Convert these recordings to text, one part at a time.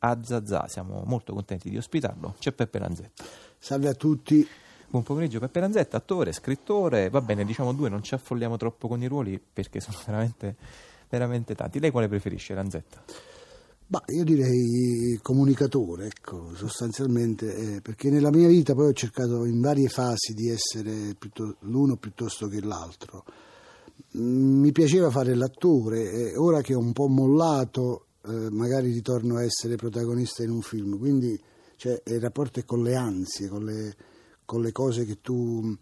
a Zazà. Siamo molto contenti di ospitarlo. C'è Peppe Lanzetta. Salve a tutti. Buon pomeriggio Peppe Lanzetta, attore, scrittore, va bene, diciamo due, non ci affolliamo troppo con i ruoli perché sono veramente, veramente tanti. Lei quale preferisce, Lanzetta? Bah, io direi comunicatore, ecco, sostanzialmente, eh, perché nella mia vita poi ho cercato in varie fasi di essere piuttosto, l'uno piuttosto che l'altro. Mm, mi piaceva fare l'attore e ora che ho un po' mollato eh, magari ritorno a essere protagonista in un film, quindi cioè, il rapporto è con le ansie, con le con le cose che tu,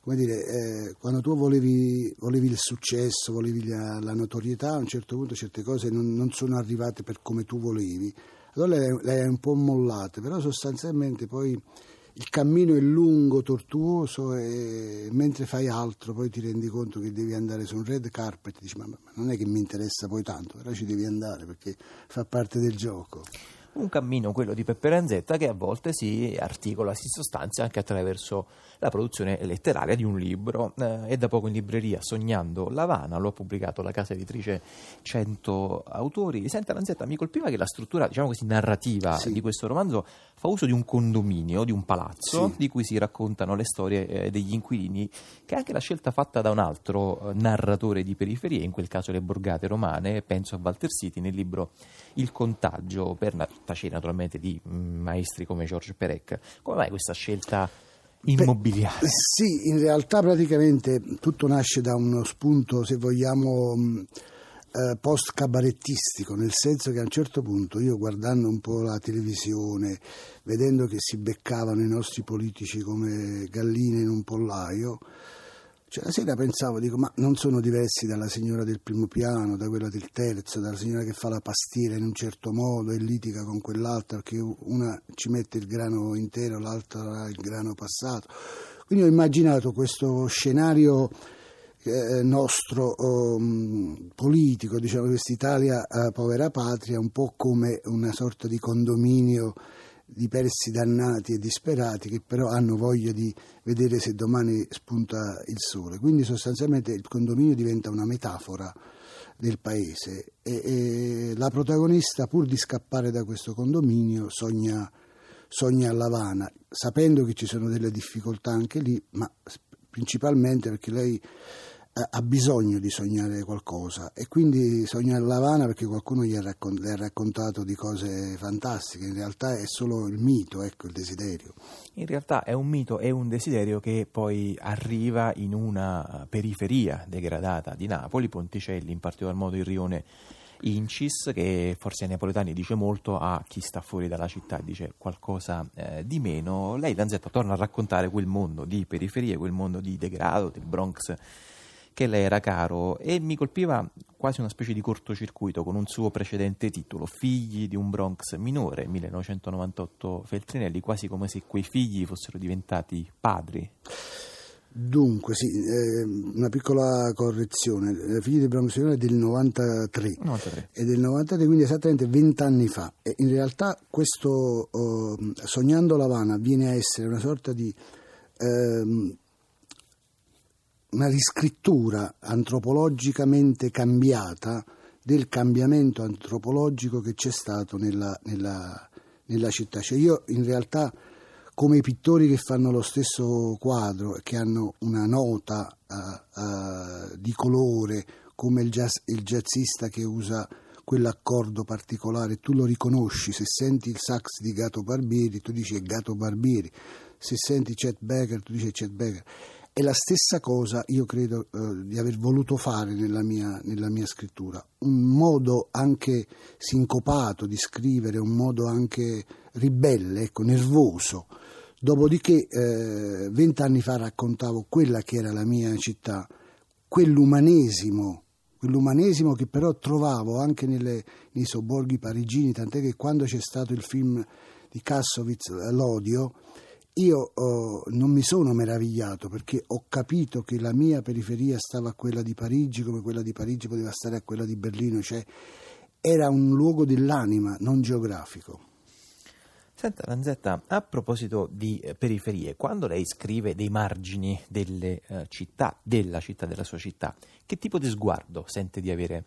come dire, eh, quando tu volevi, volevi, il successo, volevi la, la, notorietà, a un certo punto certe cose non, non sono arrivate per come tu volevi. Allora le, le hai un po' mollate, però sostanzialmente poi il cammino è lungo, tortuoso e mentre fai altro poi ti rendi conto che devi andare su un red carpet dici ma, ma non è che mi interessa poi tanto, però ci devi andare perché fa parte del gioco. Un cammino, quello di Peppe Ranzetta, che a volte si articola, si sostanzia anche attraverso la produzione letteraria di un libro. Eh, è da poco in libreria Sognando Lavana, lo ha pubblicato la casa editrice 100 autori. Senta Ranzetta, mi colpiva che la struttura, diciamo così, narrativa sì. di questo romanzo fa uso di un condominio, di un palazzo, sì. di cui si raccontano le storie eh, degli inquilini, che è anche la scelta fatta da un altro eh, narratore di periferie, in quel caso le borgate romane, penso a Walter City nel libro Il contagio per tacere naturalmente di maestri come George Perec. Come mai questa scelta immobiliare? Beh, sì, in realtà praticamente tutto nasce da uno spunto, se vogliamo, mm, eh, post cabarettistico, nel senso che a un certo punto io guardando un po' la televisione, vedendo che si beccavano i nostri politici come galline in un pollaio, cioè, la sera pensavo, dico, ma non sono diversi dalla signora del primo piano, da quella del terzo, dalla signora che fa la pastiera in un certo modo e litiga con quell'altra perché una ci mette il grano intero, l'altra il grano passato. Quindi ho immaginato questo scenario eh, nostro um, politico, diciamo quest'Italia eh, povera patria, un po' come una sorta di condominio di persi dannati e disperati che però hanno voglia di vedere se domani spunta il sole. Quindi sostanzialmente il condominio diventa una metafora del paese e, e la protagonista pur di scappare da questo condominio sogna, sogna a Lavana, sapendo che ci sono delle difficoltà anche lì, ma principalmente perché lei ha bisogno di sognare qualcosa e quindi sogna Lavana perché qualcuno gli ha, raccont- le ha raccontato di cose fantastiche, in realtà è solo il mito, ecco il desiderio. In realtà è un mito e un desiderio che poi arriva in una periferia degradata di Napoli, Ponticelli, in particolar modo il rione Incis, che forse ai napoletani dice molto, a chi sta fuori dalla città dice qualcosa eh, di meno. Lei, Lanzetta, torna a raccontare quel mondo di periferie, quel mondo di degrado, del Bronx che le era caro e mi colpiva quasi una specie di cortocircuito con un suo precedente titolo, Figli di un Bronx minore, 1998 Feltrinelli, quasi come se quei figli fossero diventati padri. Dunque, sì, eh, una piccola correzione. Figli di Bronx Minore è del 93, 93. È del 93, quindi esattamente vent'anni fa. E in realtà questo oh, Sognando Lavana viene a essere una sorta di... Eh, una riscrittura antropologicamente cambiata del cambiamento antropologico che c'è stato nella, nella, nella città. Cioè io in realtà come i pittori che fanno lo stesso quadro che hanno una nota uh, uh, di colore, come il, jazz, il, jazzista che usa quell'accordo particolare, tu lo riconosci, se senti il sax di Gato Barbieri, tu dici Gato Barbieri, se senti Chet Baker, tu dici Chet Baker. E la stessa cosa io credo eh, di aver voluto fare nella mia, nella mia, scrittura, un modo anche sincopato di scrivere, un modo anche ribelle, ecco, nervoso. Dopodiché eh, vent'anni fa raccontavo quella che era la mia città, quell'umanesimo, quell'umanesimo che però trovavo anche nelle, nei sobborghi parigini, tant'è che quando c'è stato il film di Kassovitz, L'odio, io oh, non mi sono meravigliato perché ho capito che la mia periferia stava a quella di Parigi come quella di Parigi poteva stare a quella di Berlino, cioè era un luogo dell'anima, non geografico. Senta Lanzetta, a proposito di eh, periferie, quando lei scrive dei margini delle eh, città, della città, della sua città, che tipo di sguardo sente di avere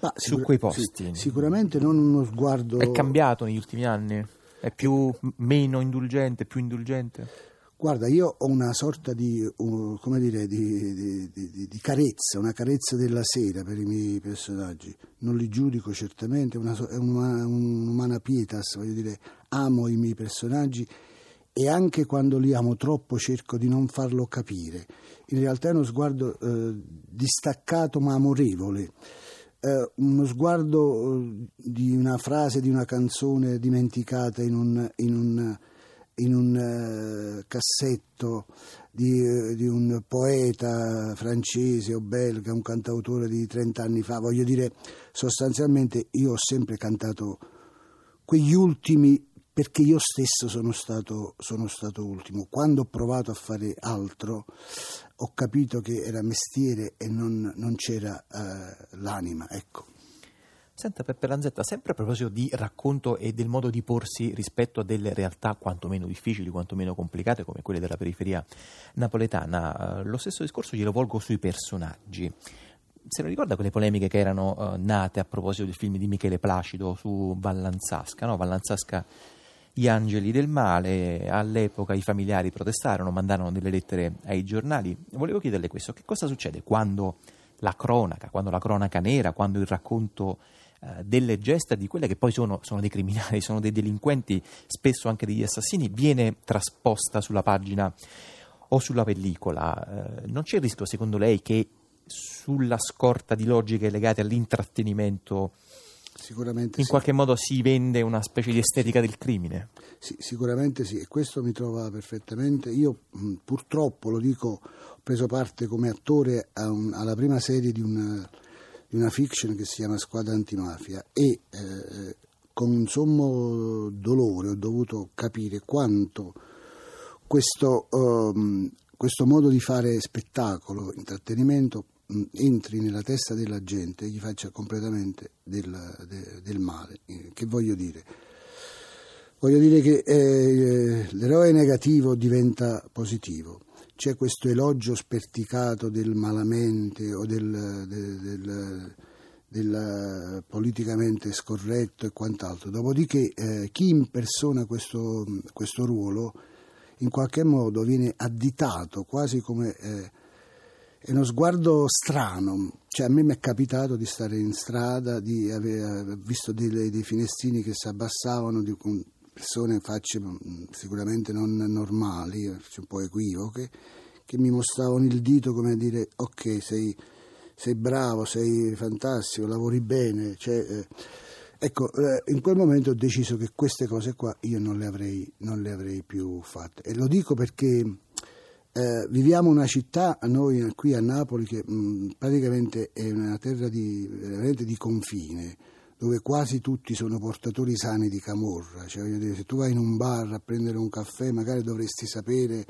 Ma su quei posti. Sì, sicuramente non uno sguardo... È cambiato negli ultimi anni? È più meno indulgente, più indulgente? Guarda, io ho una sorta di, uh, dire, di, di, di, carezza, una carezza della sera per i miei personaggi. Non li giudico certamente, una, è una, un'umana pietas, voglio dire, amo i miei personaggi e anche quando li amo troppo cerco di non farlo capire. In realtà è uno sguardo eh, distaccato ma amorevole. Eh, uno sguardo eh, di una frase di una canzone dimenticata in un, in un in un uh, cassetto di, uh, di, un poeta francese o belga, un cantautore di 30 anni fa. Voglio dire, sostanzialmente io ho sempre cantato quegli ultimi perché io stesso sono stato, sono stato ultimo. Quando ho provato a fare altro ho capito che era mestiere e non, non c'era uh, l'anima. Ecco. Senta Peppe Lanzetta, sempre a proposito di racconto e del modo di porsi rispetto a delle realtà quantomeno difficili, quantomeno complicate come quelle della periferia napoletana, eh, lo stesso discorso glielo volgo sui personaggi. Se lo ricorda quelle polemiche che erano uh, nate a proposito del film di Michele Placido su Vallanzasca, no? Vallanzasca gli angeli del male, all'epoca i familiari protestarono, mandarono delle lettere ai giornali. Volevo chiederle questo, che cosa succede quando la cronaca, quando la cronaca nera, quando il racconto eh, delle gesta di quelle che poi sono, sono, dei criminali, sono dei delinquenti, spesso anche degli assassini, viene trasposta sulla pagina o sulla pellicola. Eh, non c'è il rischio, secondo lei, che sulla scorta di logiche legate all'intrattenimento Sicuramente in sì. qualche modo si vende una specie di estetica del crimine? Sì, sicuramente sì, e questo mi trova perfettamente. Io purtroppo, lo dico, ho preso parte come attore un, alla prima serie di una di una fiction che si chiama Squadra Antimafia e eh, con un sommo dolore ho dovuto capire quanto questo, um, questo modo di fare spettacolo, intrattenimento, mh, entri nella testa della gente e gli faccia completamente del, de, del male. Eh, che voglio dire? Voglio dire che eh, l'eroe negativo diventa positivo c'è questo elogio sperticato del malamente o del, del, del, del politicamente scorretto e quant'altro. Dopodiché eh, chi impersona questo, questo, ruolo in qualche modo viene additato quasi come eh, è uno sguardo strano. Cioè, a me mi è capitato di stare in strada, di aver visto dei, dei finestrini che si abbassavano di, persone facce mm, sicuramente non normali, un po' equivoche, che mi mostravano il dito come a dire ok sei, sei bravo, sei fantastico, lavori bene. Cioè, eh, ecco, eh, in quel momento ho deciso che queste cose qua io non le avrei, non le avrei più fatte. E lo dico perché eh, viviamo una città, noi qui a Napoli, che mh, mm, praticamente è una terra di, veramente di confine dove quasi tutti sono portatori sani di camorra. Cioè, dire, se tu vai in un bar a prendere un caffè, magari dovresti sapere,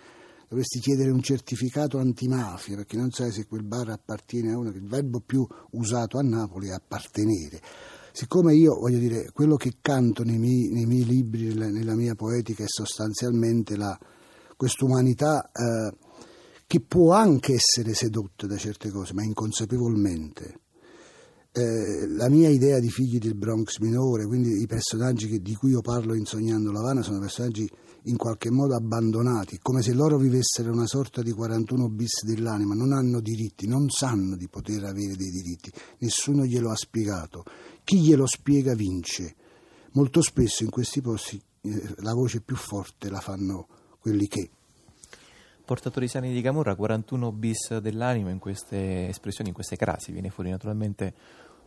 dovresti chiedere un certificato antimafia, perché non sai se quel bar appartiene a uno, che il verbo più usato a Napoli è appartenere. Siccome io, voglio dire, quello che canto nei miei, nei miei libri, nella, nella, mia poetica, è sostanzialmente la, quest'umanità eh, che può anche essere sedotta da certe cose, ma inconsapevolmente eh, la mia idea di figli del Bronx minore, quindi i personaggi che, di cui io parlo in Sognando Lavana sono personaggi in qualche modo abbandonati, come se loro vivessero una sorta di 41 bis dell'anima, non hanno diritti, non sanno di poter avere dei diritti, nessuno glielo ha spiegato. Chi glielo spiega vince. Molto spesso in questi posti eh, la voce più forte la fanno quelli che portatori sani di Camorra, 41 bis dell'anima in queste espressioni, in queste crasi, viene fuori naturalmente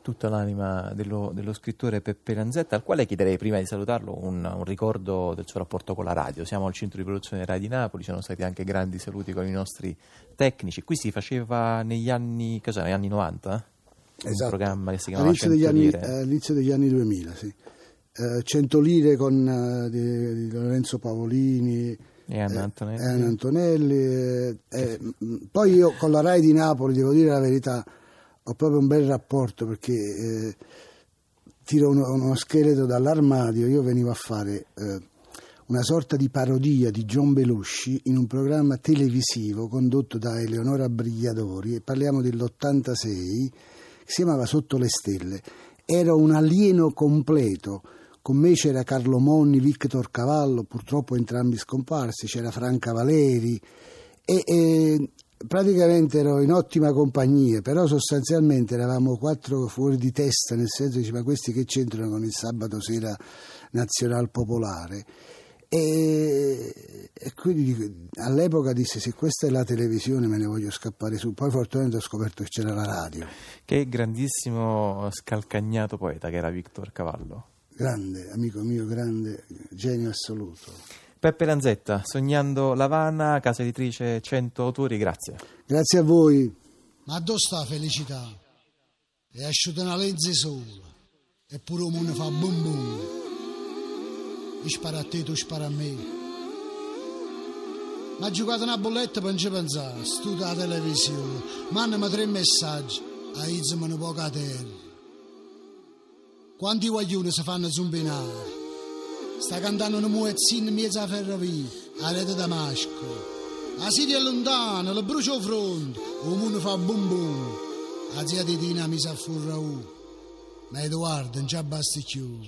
tutta l'anima dello, dello, scrittore Peppe Lanzetta, al quale chiederei prima di salutarlo un, un, ricordo del suo rapporto con la radio. Siamo al centro di produzione Rai di Napoli, ci sono stati anche grandi saluti con i nostri tecnici. Qui si faceva negli anni, cosa, negli anni 90? Esatto. Un programma che si chiamava all'inizio degli, anni, all'inizio degli anni 2000, sì. Uh, 100 lire con, uh, di, di, Lorenzo Pavolini e Anna Antonelli. Eh, Antonelli eh, poi io con la RAI di Napoli, devo dire la verità, ho proprio un bel rapporto perché eh, tiro uno, uno, scheletro dall'armadio, io venivo a fare eh, una sorta di parodia di John Belushi in un programma televisivo condotto da Eleonora Brigliadori e parliamo dell'86 che si chiamava Sotto le stelle. Era un alieno completo. Con me c'era Carlo Monni, Victor Cavallo, purtroppo entrambi scomparsi, c'era Franca Valeri e, e praticamente ero in ottima compagnia, però sostanzialmente eravamo quattro fuori di testa, nel senso che ma questi che c'entrano con il sabato sera nazional popolare. E, e, quindi all'epoca disse se questa è la televisione me ne voglio scappare su. Poi fortunatamente ho scoperto che c'era la radio. Che grandissimo scalcagnato poeta che era Victor Cavallo grande, amico mio, grande genio assoluto Peppe Lanzetta, Sognando Lavana, casa editrice 100 autori, grazie. Grazie a voi. Ma dove sta felicità? È asciutta una lenza sola, eppure un mondo fa bum bum. Io sparo a te, tu spara a me. Ma ha giocato una bolletta per non ci pensare, studia la televisione, mandami tre messaggi, a Izzo me poco a terra. Quanti guaglioni si fanno zumbinare? sta cantando una muezzina in mezzo alla ferrovia, a rete Damasco. La Siria è lontana, la brucia al fronte, il mondo fa bum bum. La zia di Tina mi sa furra u. Ma Edoardo non ci basta più.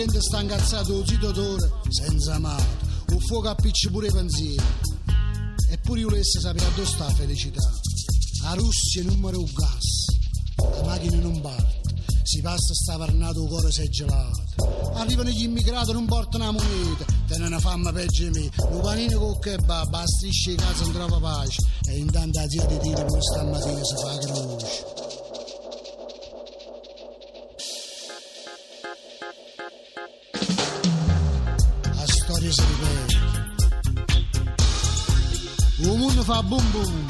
Il Oriente sta incazzato un zito d'ora senza amato. Un fuoco appicci pure i pensieri. Eppure io lesse sapere dove sta la felicità. La Russia numero un gas. La macchina non parte si passa sta varnato cuore si è gelato. Arrivano gli immigrati, non portano la moneta, te ne famma peggio di me. Un panino con kebab, bastisce casa non trova pace. E intanto la zia di dire pure stamattina si fa croce. Storia si